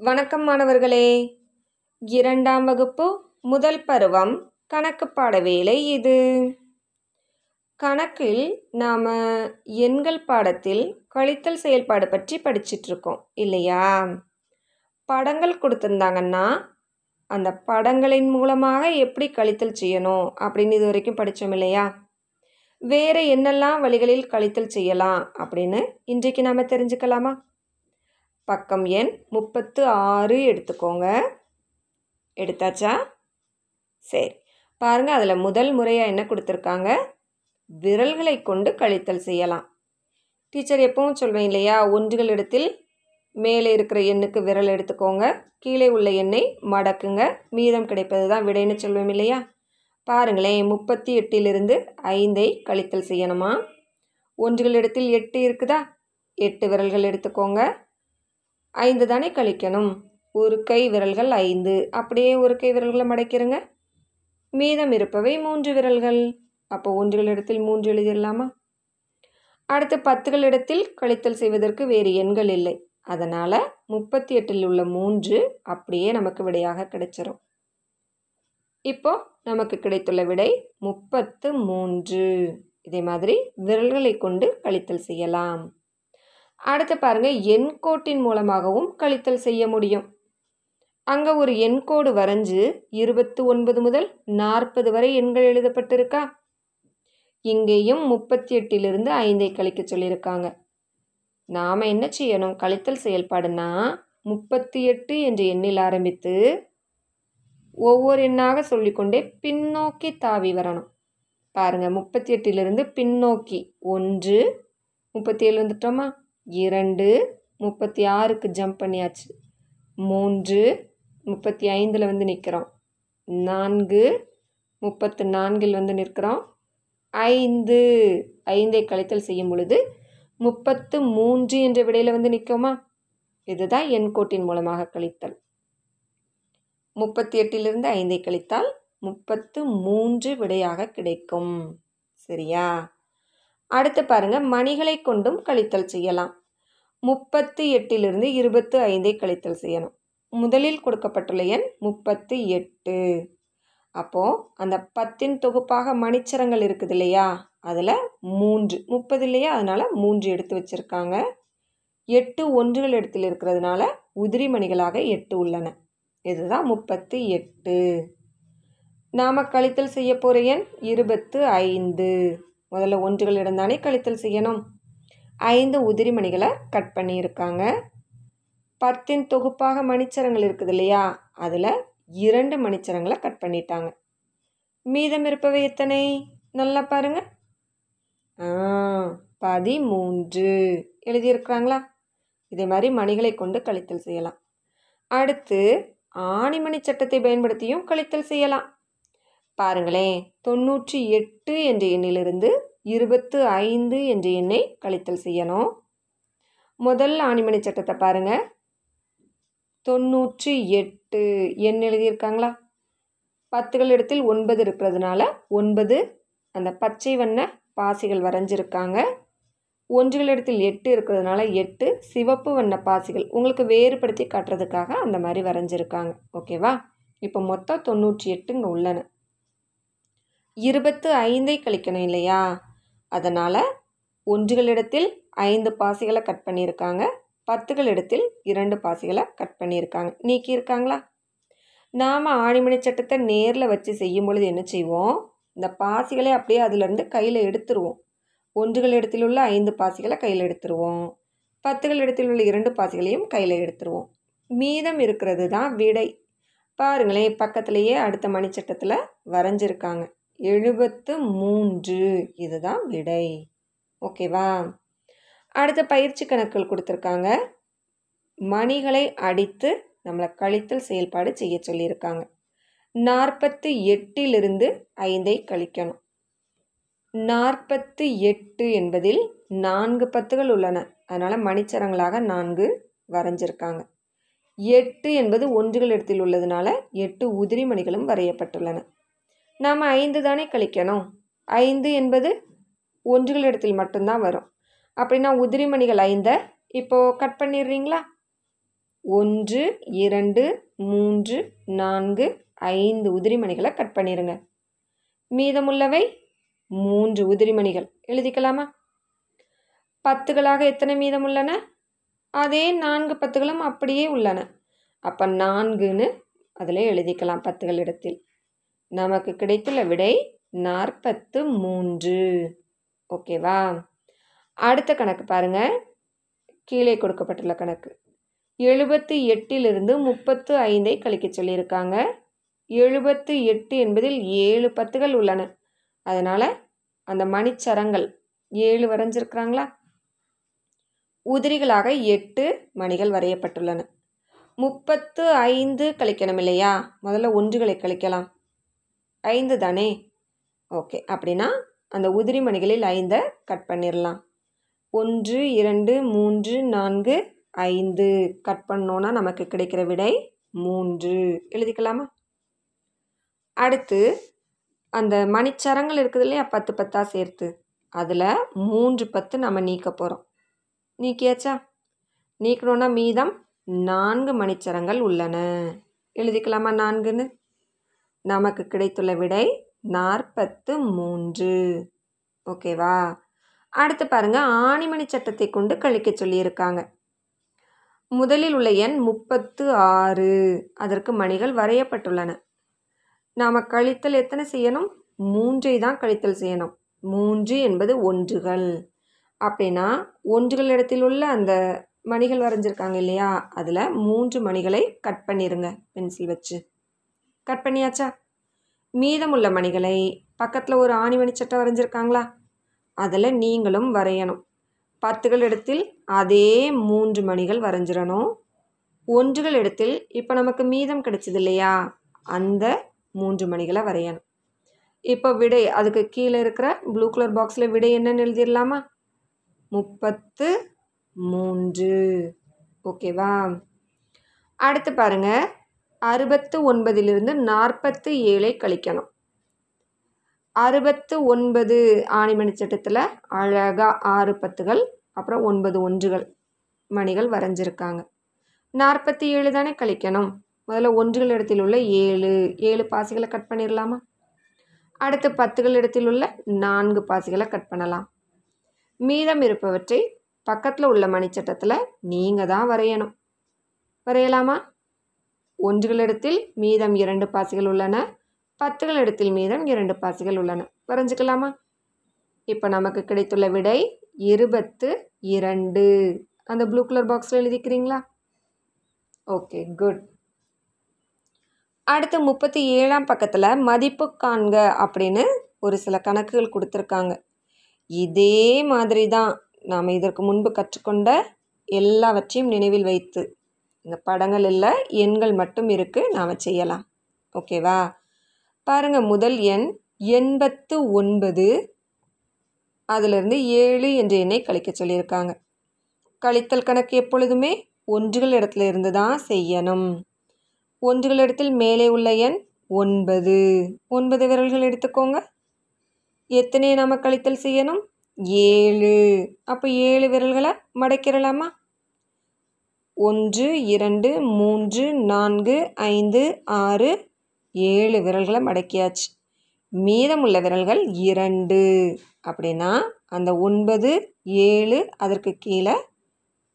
வணக்கம் மாணவர்களே. இரண்டாம் வகுப்பு முதல் பருவம் கணக்கு பாட வேலை இது. கணக்கில் நாம் எண்கள் பாடத்தில் கழித்தல் செயல்பாடு பற்றி படிச்சிட்டு இருக்கோம் இல்லையா? படங்கள் கொடுத்துருந்தாங்கன்னா அந்த படங்களின் மூலமாக எப்படி கழித்தல் செய்யணும் அப்படின்னு இது வரைக்கும் படித்தோம் இல்லையா? வேறு என்னெல்லாம் வழிகளில் கழித்தல் செய்யலாம் அப்படின்னு இன்றைக்கு நாம் தெரிஞ்சுக்கலாமா? பக்கம் எண் முப்பத்து ஆறு எடுத்துக்கோங்க. எடுத்தாச்சா? சரி. பாருங்கள் அதில் முதல் முறையாக என்ன கொடுத்துருக்காங்க? விரல்களை கொண்டு கழித்தல் செய்யலாம். டீச்சர் எப்பவும் சொல்வேன் இல்லையா ஒன்றுகள் இடத்தில் மேலே இருக்கிற எண்ணுக்கு விரல் எடுத்துக்கோங்க. கீழே உள்ள எண்ணை மடக்குங்க. மீதம் கிடைப்பது தான் விடைன்னு சொல்வேன் இல்லையா? பாருங்களேன் முப்பத்தி எட்டிலிருந்து ஐந்தை கழித்தல் செய்யணுமா? ஒன்றுகள் இடத்தில் எட்டு இருக்குதா? எட்டு விரல்கள் எடுத்துக்கோங்க. ஐந்து தானே கழிக்கணும்? ஒரு கை விரல்கள் ஐந்து. அப்படியே ஒரு கை விரல்களை மடக்கிருங்க. மீதம் இருப்பவை மூன்று விரல்கள். அப்போ ஒன்றுகள் இடத்தில் மூன்று எழுதிடலாமா? அடுத்து பத்துகள் இடத்தில் கழித்தல் செய்வதற்கு வேறு எண்கள் இல்லை. அதனால் முப்பத்தி எட்டில் உள்ள மூன்று அப்படியே நமக்கு விடையாக கிடைச்சிரும். இப்போ நமக்கு கிடைத்துள்ள விடை முப்பத்து மூன்று. இதே மாதிரி விரல்களை கொண்டு கழித்தல் செய்யலாம். அடுத்து பாருங்க எண்கோட்டின் மூலமாகவும் கழித்தல் செய்ய முடியும். அங்கே ஒரு எண்கோடு வரைஞ்சு இருபத்து ஒன்பது முதல் நாற்பது வரை எண்கள் எழுதப்பட்டிருக்கா? இங்கேயும் முப்பத்தி எட்டிலிருந்து ஐந்தை கழிக்க சொல்லியிருக்காங்க. நாம் என்ன செய்யணும்? கழித்தல் செயல்பாடுனா முப்பத்தி எட்டு என்ற எண்ணில் ஆரம்பித்து ஒவ்வொரு எண்ணாக சொல்லிக்கொண்டே பின்னோக்கி தாவி வரணும். பாருங்கள் முப்பத்தி எட்டிலிருந்து பின்னோக்கி ஒன்று முப்பத்தி ஏழு வந்துட்டோமா? இரண்டு முப்பத்தி ஆறுக்கு ஜம்ப் பண்ணியாச்சு. மூன்று முப்பத்தி ஐந்தில் வந்து நிற்கிறோம். நான்கு முப்பத்து நான்கில் வந்து நிற்கிறோம். ஐந்து ஐந்தை கழித்தல் செய்யும் பொழுது முப்பத்து மூன்று என்ற விடையில் வந்து நிற்குமா? இதுதான் எண்கோட்டின் மூலமாக கழித்தல். முப்பத்தி எட்டிலிருந்து ஐந்தை கழித்தால் முப்பத்து மூன்று விடையாக கிடைக்கும். சரியா? அடுத்து பாருங்கள் மணிகளை கொண்டும் கழித்தல் செய்யலாம். முப்பத்து எட்டிலிருந்து இருபத்து ஐந்தை கழித்தல் செய்யணும். முதலில் கொடுக்கப்பட்டுள்ள எண் முப்பத்து எட்டு அப்போது அந்த பத்தின் தொகுப்பாக மணிச்சரங்கள் இருக்குது இல்லையா? அதில் மூன்று. முப்பது இல்லையா? அதனால் மூன்று எடுத்து வச்சுருக்காங்க. எட்டு ஒன்றுகள் இடத்தில் இருக்கிறதுனால உதிரி மணிகளாக எட்டு உள்ளன. இதுதான் முப்பத்து எட்டு நாம் கழித்தல் செய்ய போகிற எண் இருபத்து ஐந்து முதல்ல ஒன்றுகளிடம் தானே கழித்தல் செய்யணும். ஐந்து உதிரி மணிகளை கட் பண்ணியிருக்காங்க. பத்தின் தொகுப்பாக மணிச்சரங்கள் இருக்குது இல்லையா? அதில் இரண்டு மணிச்சரங்களை கட் பண்ணிட்டாங்க. மீதம் இருப்பவை எத்தனை? நல்லா பாருங்க. ஆ பதிமூன்று. எழுதியிருக்கிறாங்களா? இதே மாதிரி மணிகளை கொண்டு கழித்தல் செய்யலாம். அடுத்து ஆணிமணி சட்டத்தை பயன்படுத்தியும் கழித்தல் செய்யலாம். பாருங்களேன் தொண்ணூற்றி எட்டு என்ற எண்ணிலிருந்து இருபத்து ஐந்து என்ற எண்ணை கழித்தல் செய்யணும். முதல் ஆணிமணி சட்டத்தை பாருங்கள் தொண்ணூற்றி எட்டு எண் எழுதியிருக்காங்களா? பத்துகள் இடத்தில் ஒன்பது இருக்கிறதுனால ஒன்பது அந்த பச்சை வண்ண பாசிகள் வரைஞ்சிருக்காங்க. ஒன்றுகள் இடத்தில் எட்டு இருக்கிறதுனால எட்டு சிவப்பு வண்ண பாசிகள் உங்களுக்கு வேறுபடுத்தி காட்டுறதுக்காக அந்த மாதிரி வரைஞ்சிருக்காங்க. ஓகேவா? இப்போ மொத்தம் தொண்ணூற்றி எட்டு இங்கே உள்ளன. இருபத்து ஐந்தை கழிக்கணும் இல்லையா? அதனால் ஒன்றுகளிடத்தில் ஐந்து பாசிகளை கட் பண்ணியிருக்காங்க. பத்துகள் இடத்தில் இரண்டு பாசிகளை கட் பண்ணியிருக்காங்க. நீக்கியிருக்காங்களா? நாம் ஆணிமணி சட்டத்தை நேரில் வச்சு செய்யும் பொழுது என்ன செய்வோம்? இந்த பாசிகளை அப்படியே அதிலிருந்து கையில் எடுத்துருவோம். ஒன்றுகள் இடத்தில் உள்ள ஐந்து பாசிகளை கையில் எடுத்துருவோம். பத்துகள் இடத்தில் உள்ள இரண்டு பாசிகளையும் கையில் எடுத்துருவோம். மீதம் இருக்கிறது தான் விடை. பாருங்களேன் பக்கத்துலேயே அடுத்த மணிச்சட்டத்தில் வரைஞ்சிருக்காங்க. எழுபத்து மூன்று. இதுதான் விடை. ஓகேவா? அடுத்த பயிற்சி கணக்குகள் கொடுத்துருக்காங்க. மணிகளை அடித்து நம்மளை கழித்தல் செயல்பாடு செய்ய சொல்லியிருக்காங்க. நாற்பத்தி எட்டிலிருந்து ஐந்தை கழிக்கணும். நாற்பத்து எட்டு என்பதில் நான்கு பத்துகள் உள்ளன. அதனால் மணிச்சரங்களாக நான்கு வரைஞ்சிருக்காங்க. எட்டு என்பது ஒன்றுகள் இடத்தில் உள்ளதுனால எட்டு உதிரி மணிகளும் வரையப்பட்டுள்ளன. நாம் ஐந்து தானே கழிக்கணும்? ஐந்து என்பது ஒன்றுகள் இடத்தில் மட்டும்தான் வரும். அப்படின்னா உதிரிமணிகள் ஐந்தை இப்போது கட் பண்ணிடுறீங்களா? ஒன்று இரண்டு மூன்று நான்கு ஐந்து உதிரிமணிகளை கட் பண்ணிடுங்க. மீதமுள்ளவை மூன்று உதிரிமணிகள். எழுதிக்கலாமா? பத்துகளாக எத்தனை மீதம் உள்ளன அதே நான்கு பத்துகளும் அப்படியே உள்ளன. அப்போ நான்குன்னு அதில் எழுதிக்கலாம் பத்துகள் இடத்தில். நமக்கு கிடைத்துள்ள விடை நாற்பத்து மூன்று. ஓகேவா? அடுத்த கணக்கு பாருங்க. கீழே கொடுக்கப்பட்டுள்ள கணக்கு. எழுபத்து எட்டிலிருந்து முப்பத்து ஐந்தை கழிக்க சொல்லியிருக்காங்க. எழுபத்து எட்டு என்பதில் ஏழு பத்துகள் உள்ளன. அதனால் அந்த மணிச்சரங்கள் ஏழு வரைஞ்சிருக்கிறாங்களா? உதிரிகளாக எட்டு மணிகள் வரையப்பட்டுள்ளன. முப்பத்து ஐந்து கழிக்கணும் இல்லையா? முதல்ல ஒன்றுகளை கழிக்கலாம். ஐந்து தானே? ஓகே அப்படின்னா அந்த உதிரி மணிகளில் ஐந்தை கட் பண்ணிடலாம் ஒன்று இரண்டு மூன்று நான்கு ஐந்து. கட் பண்ணோன்னா நமக்கு கிடைக்கிற விடை மூன்று. எழுதிக்கலாமா? அடுத்து அந்த மணிச்சரங்கள் இருக்குது இல்லையா பத்து பத்தாக சேர்த்து. அதில் மூன்று பத்து நம்ம நீக்க போகிறோம் நீக்கியாச்சா? நீக்கணுன்னா மீதம் நான்கு மணிச்சரங்கள் உள்ளன. எழுதிக்கலாமா நான்குன்னு? நமக்கு கிடைத்துள்ள விடை நாற்பத்து மூன்று. ஓகேவா? அடுத்து பாருங்க ஆணிமணி சட்டத்தை கொண்டு கழிக்க சொல்லியிருக்காங்க. முதலில் உள்ள எண் முப்பத்து ஆறு. அதற்கு மணிகள் வரையப்பட்டுள்ளன. நாம் கழித்தல் எத்தனை செய்யணும்? மூன்றை தான் கழித்தல் செய்யணும். மூன்று என்பது ஒன்றுகள். அப்படின்னா ஒன்றுகள் இடத்தில் உள்ள அந்த மணிகள் வரைஞ்சிருக்காங்க இல்லையா? அதில் மூன்று மணிகளை கட் பண்ணிடுங்க பென்சில் வச்சு. கட் பண்ணியாச்சா? மீதமுள்ள மணிகளை பக்கத்தில் ஒரு ஆணிமணி சட்டை வரைஞ்சிருக்காங்களா? அதில் நீங்களும் வரையணும். பத்துகள் இடத்தில் அதே மூன்று மணிகள் வரைஞ்சிடணும். ஒன்றுகள் இடத்தில் இப்போ நமக்கு மீதம் கிடைச்சது இல்லையா அந்த மூன்று மணிகளை வரையணும். இப்போ விடை அதுக்கு கீழே இருக்கிற ப்ளூ கலர் பாக்ஸில் விடை என்னன்னு எழுதிடலாமா? முப்பத்து மூன்று. ஓகேவா அடுத்து பாருங்கள் அறுபத்து ஒன்பதிலிருந்து நாற்பத்து ஏழை கழிக்கணும். அறுபத்து ஒன்பது ஆணிமணி சட்டத்தில் அழகாக ஆறு பத்துகள் அப்புறம் ஒன்பது ஒன்றுகள் மணிகள் வரைஞ்சிருக்காங்க. நாற்பத்தி ஏழு தானே கழிக்கணும். முதல்ல ஒன்றுகள் இடத்தில் உள்ள ஏழு ஏழு பாசிகளை கட் பண்ணிடலாமா அடுத்து பத்துகள் இடத்தில் உள்ள நான்கு பாசிகளை கட் பண்ணலாம். மீதம் இருப்பவற்றை பக்கத்தில் உள்ள மணிச்சட்டத்தில் நீங்கள் தான் வரையணும். வரையலாமா? ஒன்றுகளிடத்தில் மீதம் இரண்டு பாசிகள் உள்ளன பத்துகளிடத்தில் மீதம் இரண்டு பாசிகள் உள்ளன. வரைஞ்சிக்கலாமா? இப்போ நமக்கு கிடைத்துள்ள விடை இருபத்து இரண்டு. அந்த ப்ளூ கலர் பாக்ஸில் எழுதிக்கிறீங்களா? Okay good. அடுத்து முப்பத்தி ஏழாம் பக்கத்தில் மதிப்பு காண்க அப்படின்னு ஒரு சில கணக்குகள் கொடுத்துருக்காங்க. இதே மாதிரி தான் நாம் இதற்கு முன்பு கற்றுக்கொண்ட எல்லாவற்றையும் நினைவில் வைத்து இந்த படங்கள் இல்லை எண்கள் மட்டும் இருக்குது நாம் செய்யலாம். ஓகேவா? பாருங்கள் முதல் எண் எண்பத்து ஒன்பது அதிலிருந்து ஏழு என்ற எண்ணை கழிக்க சொல்லியிருக்காங்க. கழித்தல் கணக்கு எப்பொழுதுமே ஒன்றுகள் இடத்துல இருந்து தான் செய்யணும். ஒன்றுகள் இடத்தில் மேலே உள்ள எண் ஒன்பது. ஒன்பது விரல்கள் எடுத்துக்கோங்க. எத்தனை நாம் கழித்தல் செய்யணும்? ஏழு. அப்போ ஏழு விரல்களை மடக்கிடலாமா ஒன்று இரண்டு மூன்று நான்கு ஐந்து ஆறு ஏழு விரல்களை மடக்கியாச்சு மீதமுள்ள விரல்கள் இரண்டு. அப்படின்னா அந்த ஒன்பது ஏழு அதற்கு கீழே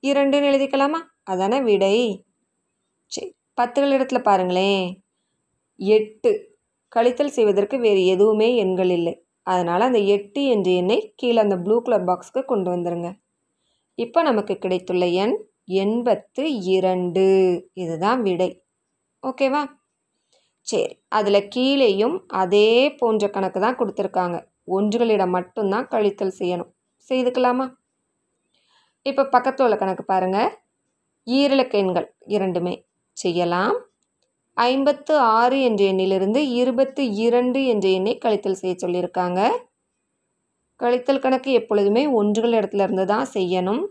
இரண்டுன்னு எழுதிக்கலாமா? அதானே விடை. சரி பத்துகள் இடத்துல பாருங்களேன். எட்டு. கழித்தல் செய்வதற்கு வேறு எதுவுமே எண்கள் இல்லை. அதனால் அந்த எட்டு என்ற எண்ணை கீழே அந்த ப்ளூ கலர் பாக்ஸுக்கு கொண்டு வந்துடுங்க இப்போ நமக்கு கிடைத்துள்ள எண் எண்பத்து இரண்டு. இதுதான் விடை. ஓகேவா சரி அதில் கீழேயும் அதே போன்ற கணக்கு தான் கொடுத்துருக்காங்க. ஒன்றுகளிடம் மட்டும்தான் கழித்தல் செய்யணும். செய்துக்கலாமா? இப்போ பக்கத்தில் உள்ள கணக்கு பாருங்கள் ஈரிலக்க எண்கள் இரண்டுமே. செய்யலாம். ஐம்பத்து ஆறு என்ற எண்ணிலிருந்து இருபத்து இரண்டு என்ற எண்ணை கழித்தல் செய்ய சொல்லியிருக்காங்க. கழித்தல் கணக்கு எப்பொழுதுமே ஒன்றுகள் இடத்துல இருந்து தான் செய்யணும்.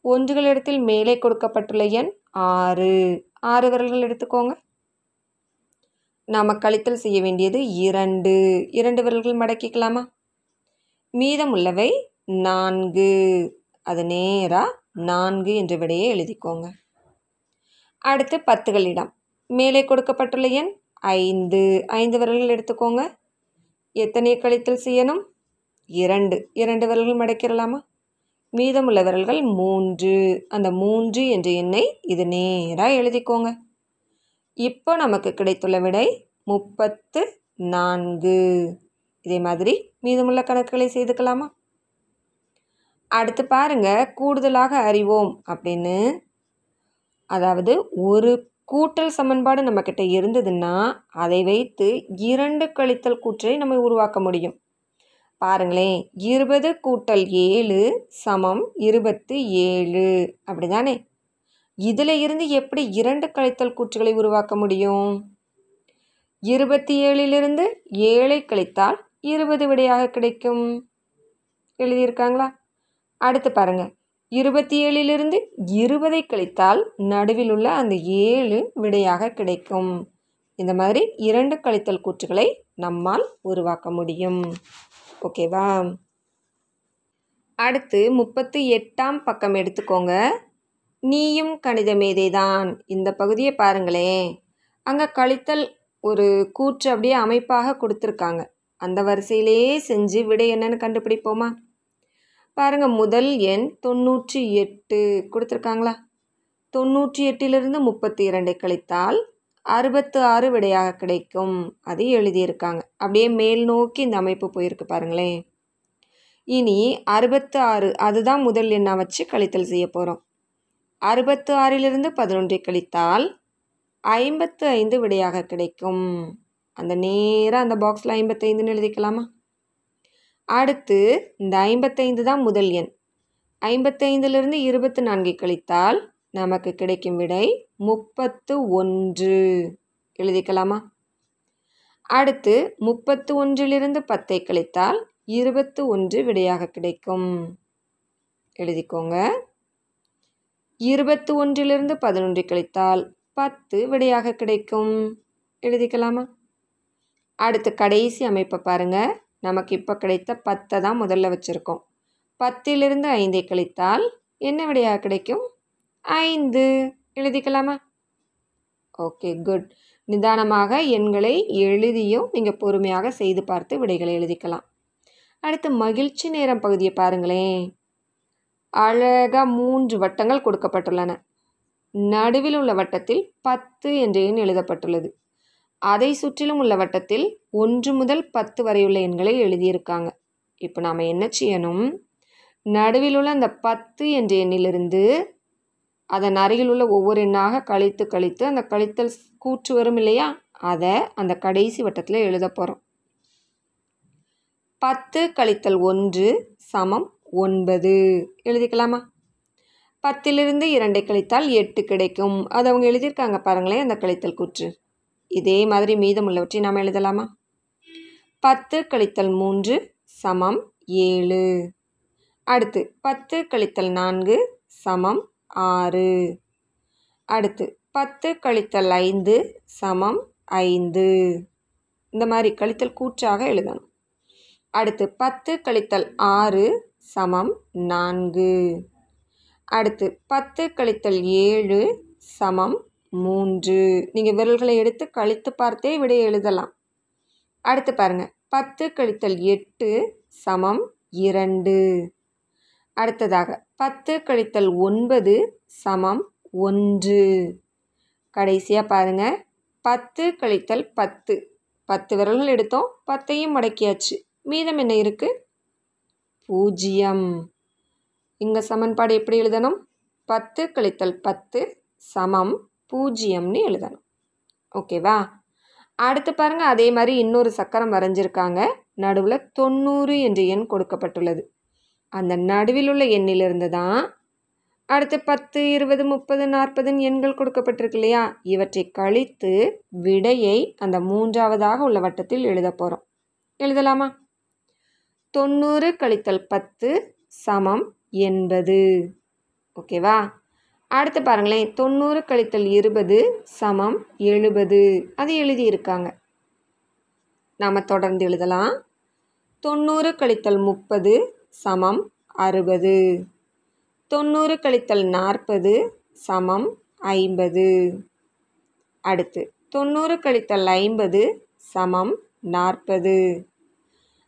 ஒன்றுகள் இடத்தில் மேலே கொடுக்கப்பட்டுள்ள எண் ஆறு. ஆறு விரல்கள் எடுத்துக்கோங்க. நாம் கழித்தல் செய்ய வேண்டியது இரண்டு. இரண்டு விரல்கள் மடக்கிக்கலாமா? மீதம் உள்ளவை நான்கு. அது நேராக நான்கு என்ற விடையை எழுதிக்கோங்க. அடுத்து பத்துகளிடம். மேலே கொடுக்கப்பட்டுள்ள எண் ஐந்து. ஐந்து விரல்கள் எடுத்துக்கோங்க. எத்தனை கழித்தல் செய்யணும்? இரண்டு. இரண்டு விரல்கள் மடக்கிடலாமா மீதமுள்ள விரல்கள் மூன்று. அந்த மூன்று என்ற எண்ணை இது நேராக எழுதிக்கோங்க. இப்போ நமக்கு கிடைத்துள்ள விடை முப்பத்து நான்கு. இதே மாதிரி மீதமுள்ள கணக்குகளை செய்துக்கலாமா? அடுத்து பாருங்க கூடுதலாக அறிவோம் அப்படின்னு. அதாவது ஒரு கூட்டல் சமன்பாடு நம்மக்கிட்ட இருந்ததுன்னா அதை வைத்து இரண்டு கழித்தல் கூற்றை நம்ம உருவாக்க முடியும். பாருங்களேன் இருபது கூட்டல் ஏழு சமம் இருபத்து ஏழு. அப்படி தானே இதில் இருந்து எப்படி இரண்டு கழித்தல் கூற்றுகளை உருவாக்க முடியும்? இருபத்தி ஏழிலிருந்து ஏழை கழித்தால் இருபது விடையாக கிடைக்கும். எழுதியிருக்காங்களா? அடுத்து பாருங்க. இருபத்தி ஏழிலிருந்து இருபதை கழித்தால் நடுவில் உள்ள அந்த ஏழு விடையாக கிடைக்கும். இந்த மாதிரி இரண்டு கழித்தல் கூற்றுகளை நம்மால் உருவாக்க முடியும். ஓகேவா அடுத்து முப்பத்து எட்டாம் பக்கம் எடுத்துக்கோங்க. நீயும் கணித மேதைதான் இந்த பகுதியை பாருங்களேன். அங்கே கழித்தல் ஒரு கூற்று அப்படியே அமைப்பாக கொடுத்துருக்காங்க. அந்த வரிசையிலேயே செஞ்சு விடை என்னன்னு கண்டுபிடிப்போமா? பாருங்கள் முதல் எண் தொண்ணூற்றி எட்டு கொடுத்துருக்காங்களா? தொண்ணூற்றி எட்டிலிருந்து முப்பத்தி இரண்டை கழித்தால் அறுபத்து ஆறு விடையாக கிடைக்கும். அது எழுதியிருக்காங்க. அப்படியே மேல் நோக்கி இந்த அமைப்பு போயிருக்கு பாருங்களேன். இனி அறுபத்து ஆறு அதுதான் முதல் எண்ணாக வச்சு கழித்தல் செய்ய போகிறோம் அறுபத்து ஆறிலிருந்து பதினொன்றை கழித்தால் ஐம்பத்து ஐந்து விடையாக கிடைக்கும். அந்த நேராக அந்த பாக்ஸில் ஐம்பத்தைந்துன்னு எழுதிக்கலாமா? அடுத்து இந்த ஐம்பத்தைந்து தான் முதல் எண். ஐம்பத்தைந்துலேருந்து இருபத்து நான்கை கழித்தால் நமக்கு கிடைக்கும் விடை முப்பத்து ஒன்று. எழுதிக்கலாமா? அடுத்து முப்பத்து ஒன்றிலிருந்து பத்தை கழித்தால் இருபத்து ஒன்று விடையாக கிடைக்கும். எழுதிக்கோங்க. இருபத்து ஒன்றிலிருந்து பதினொன்று கழித்தால் பத்து விடையாக கிடைக்கும். எழுதிக்கலாமா? அடுத்து கடைசி அமைப்பை பாருங்கள் நமக்கு இப்போ கிடைத்த பத்தை தான் முதல்ல வச்சுருக்கோம். பத்திலிருந்து ஐந்தை கழித்தால் என்ன விடையாக கிடைக்கும்? ஐந்து. எழுதிக்கலாமா? Okay good. நிதானமாக எண்களை எழுதியும் நீங்கள் பொறுமையாக செய்து பார்த்து விடைகளை எழுதிக்கலாம். அடுத்து மகிழ்ச்சி நேரம் பகுதியை பாருங்களேன். அழகாக மூன்று வட்டங்கள் கொடுக்கப்பட்டுள்ளன. நடுவில் உள்ள வட்டத்தில் பத்து என்ற எண் எழுதப்பட்டுள்ளது. அதை சுற்றிலும் உள்ள வட்டத்தில் ஒன்று முதல் பத்து வரையுள்ள எண்களை எழுதியிருக்காங்க. இப்போ நாம் என்ன செய்யணும்? நடுவில் உள்ள அந்த பத்து என்ற எண்ணிலிருந்து அதன் அருகில் உள்ள ஒவ்வொரு எண்ணாக கழித்து கழித்து அந்த கழித்தல் கூற்று வரும் இல்லையா? அதை அந்த கடைசி வட்டத்தில் எழுத போகிறோம் பத்து கழித்தல் ஒன்று சமம் ஒன்பது. எழுதிக்கலாமா? பத்திலிருந்து இரண்டை கழித்தால் எட்டு கிடைக்கும். அது அவங்க எழுதியிருக்காங்க பாருங்களேன் அந்த கழித்தல் கூற்று. இதே மாதிரி மீதமுள்ளவற்றை நாம் எழுதலாமா? பத்து கழித்தல் மூன்று சமம் ஏழு. அடுத்து பத்து கழித்தல் நான்கு சமம் ஆறு. அடுத்து பத்து கழித்தல் ஐந்து சமம் ஐந்து. இந்த மாதிரி கழித்தல் கூற்றாக எழுதணும். அடுத்து பத்து கழித்தல் ஆறு சமம் நான்கு. அடுத்து பத்து கழித்தல் ஏழு சமம் மூன்று. நீங்கள் விரல்களை எடுத்து கழித்து பார்த்தே விட எழுதலாம். அடுத்து பாருங்கள் பத்து கழித்தல் எட்டு சமம் இரண்டு. அடுத்ததாக பத்து கழித்தல் ஒன்பது சமம் ஒன்று. கடைசியாக பாருங்கள் பத்து கழித்தல் பத்து. பத்து விரல்கள் எடுத்தோம். பத்தையும் மடக்கியாச்சு. மீதம் என்ன இருக்குது பூஜ்ஜியம். இங்கே சமன்பாடு எப்படி எழுதணும்? பத்து கழித்தல் பத்து சமம் பூஜ்ஜியம்னு எழுதணும். ஓகேவா? அடுத்து பாருங்கள் அதே மாதிரி இன்னொரு சக்கரம் வரைஞ்சிருக்காங்க. நடுவில் தொண்ணூறு என்ற எண் கொடுக்கப்பட்டுள்ளது. அந்த நடுவில் உள்ள எண்ணிலிருந்து தான் அடுத்து பத்து இருபது முப்பது நாற்பதுன்னு எண்கள் கொடுக்கப்பட்டிருக்கு இல்லையா? இவற்றை கழித்து விடையை அந்த மூன்றாவதாக உள்ள வட்டத்தில் எழுத போகிறோம் எழுதலாமா? தொண்ணூறு கழித்தல் பத்து சமம் எண்பது. ஓகேவா? அடுத்து பாருங்களேன். தொண்ணூறு கழித்தல் இருபது சமம் எழுபது. அது எழுதியிருக்காங்க. நாம் தொடர்ந்து எழுதலாம். தொண்ணூறு கழித்தல் முப்பது சமம் அறுபது. தொண்ணூறு கழித்தல் நாற்பது சமம் ஐம்பது. அடுத்து தொண்ணூறு கழித்தல் ஐம்பது சமம் நாற்பது.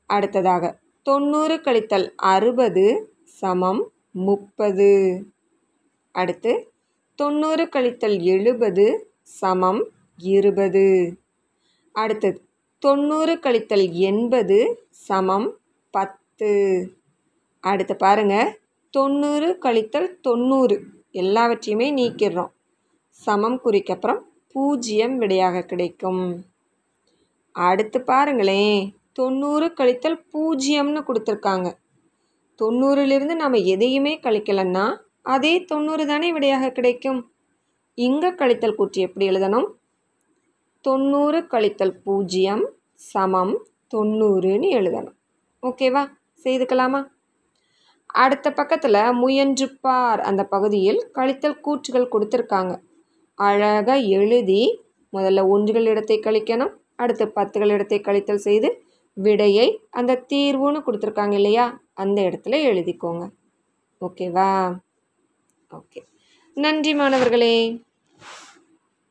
அடுத்ததாக தொண்ணூறு கழித்தல் அறுபது சமம் முப்பது. அடுத்து தொண்ணூறு கழித்தல் எழுபது சமம் இருபது. அடுத்தது தொண்ணூறு கழித்தல் எண்பது சமம் பத்து. அடுத்து பாருங்கள் தொண்ணூறு கழித்தல் தொண்ணூறு. எல்லாவற்றையுமே நீக்கிடுறோம். சமம் குறிக்கப்புறம் பூஜ்ஜியம் விடையாக கிடைக்கும். அடுத்து பாருங்களேன் தொண்ணூறு கழித்தல் பூஜ்ஜியம்னு கொடுத்துருக்காங்க. தொண்ணூறிலிருந்து நம்ம எதையுமே கழிக்கலன்னா அதே தொண்ணூறு தானே விடையாக கிடைக்கும். இங்கே கழித்தல் கூற்று எப்படி எழுதணும்? தொண்ணூறு கழித்தல் பூஜ்ஜியம் சமம் தொண்ணூறுன்னு எழுதணும். ஓகேவா? செய்துக்கலாமா? அடுத்த பக்கத்தில் முயன்று பார் அந்த பகுதியில் கழித்தல் கூற்றுகள் கொடுத்துருக்காங்க. அழகாக எழுதி முதல்ல ஒன்றுகள் இடத்தை கழிக்கணும் அடுத்து பத்துகள் இடத்தை கழித்தல் செய்து விடையை அந்த தீர்வுன்னு கொடுத்துருக்காங்க இல்லையா? அந்த இடத்துல எழுதிக்கோங்க. ஓகேவா? ஓகே. நன்றி மாணவர்களே.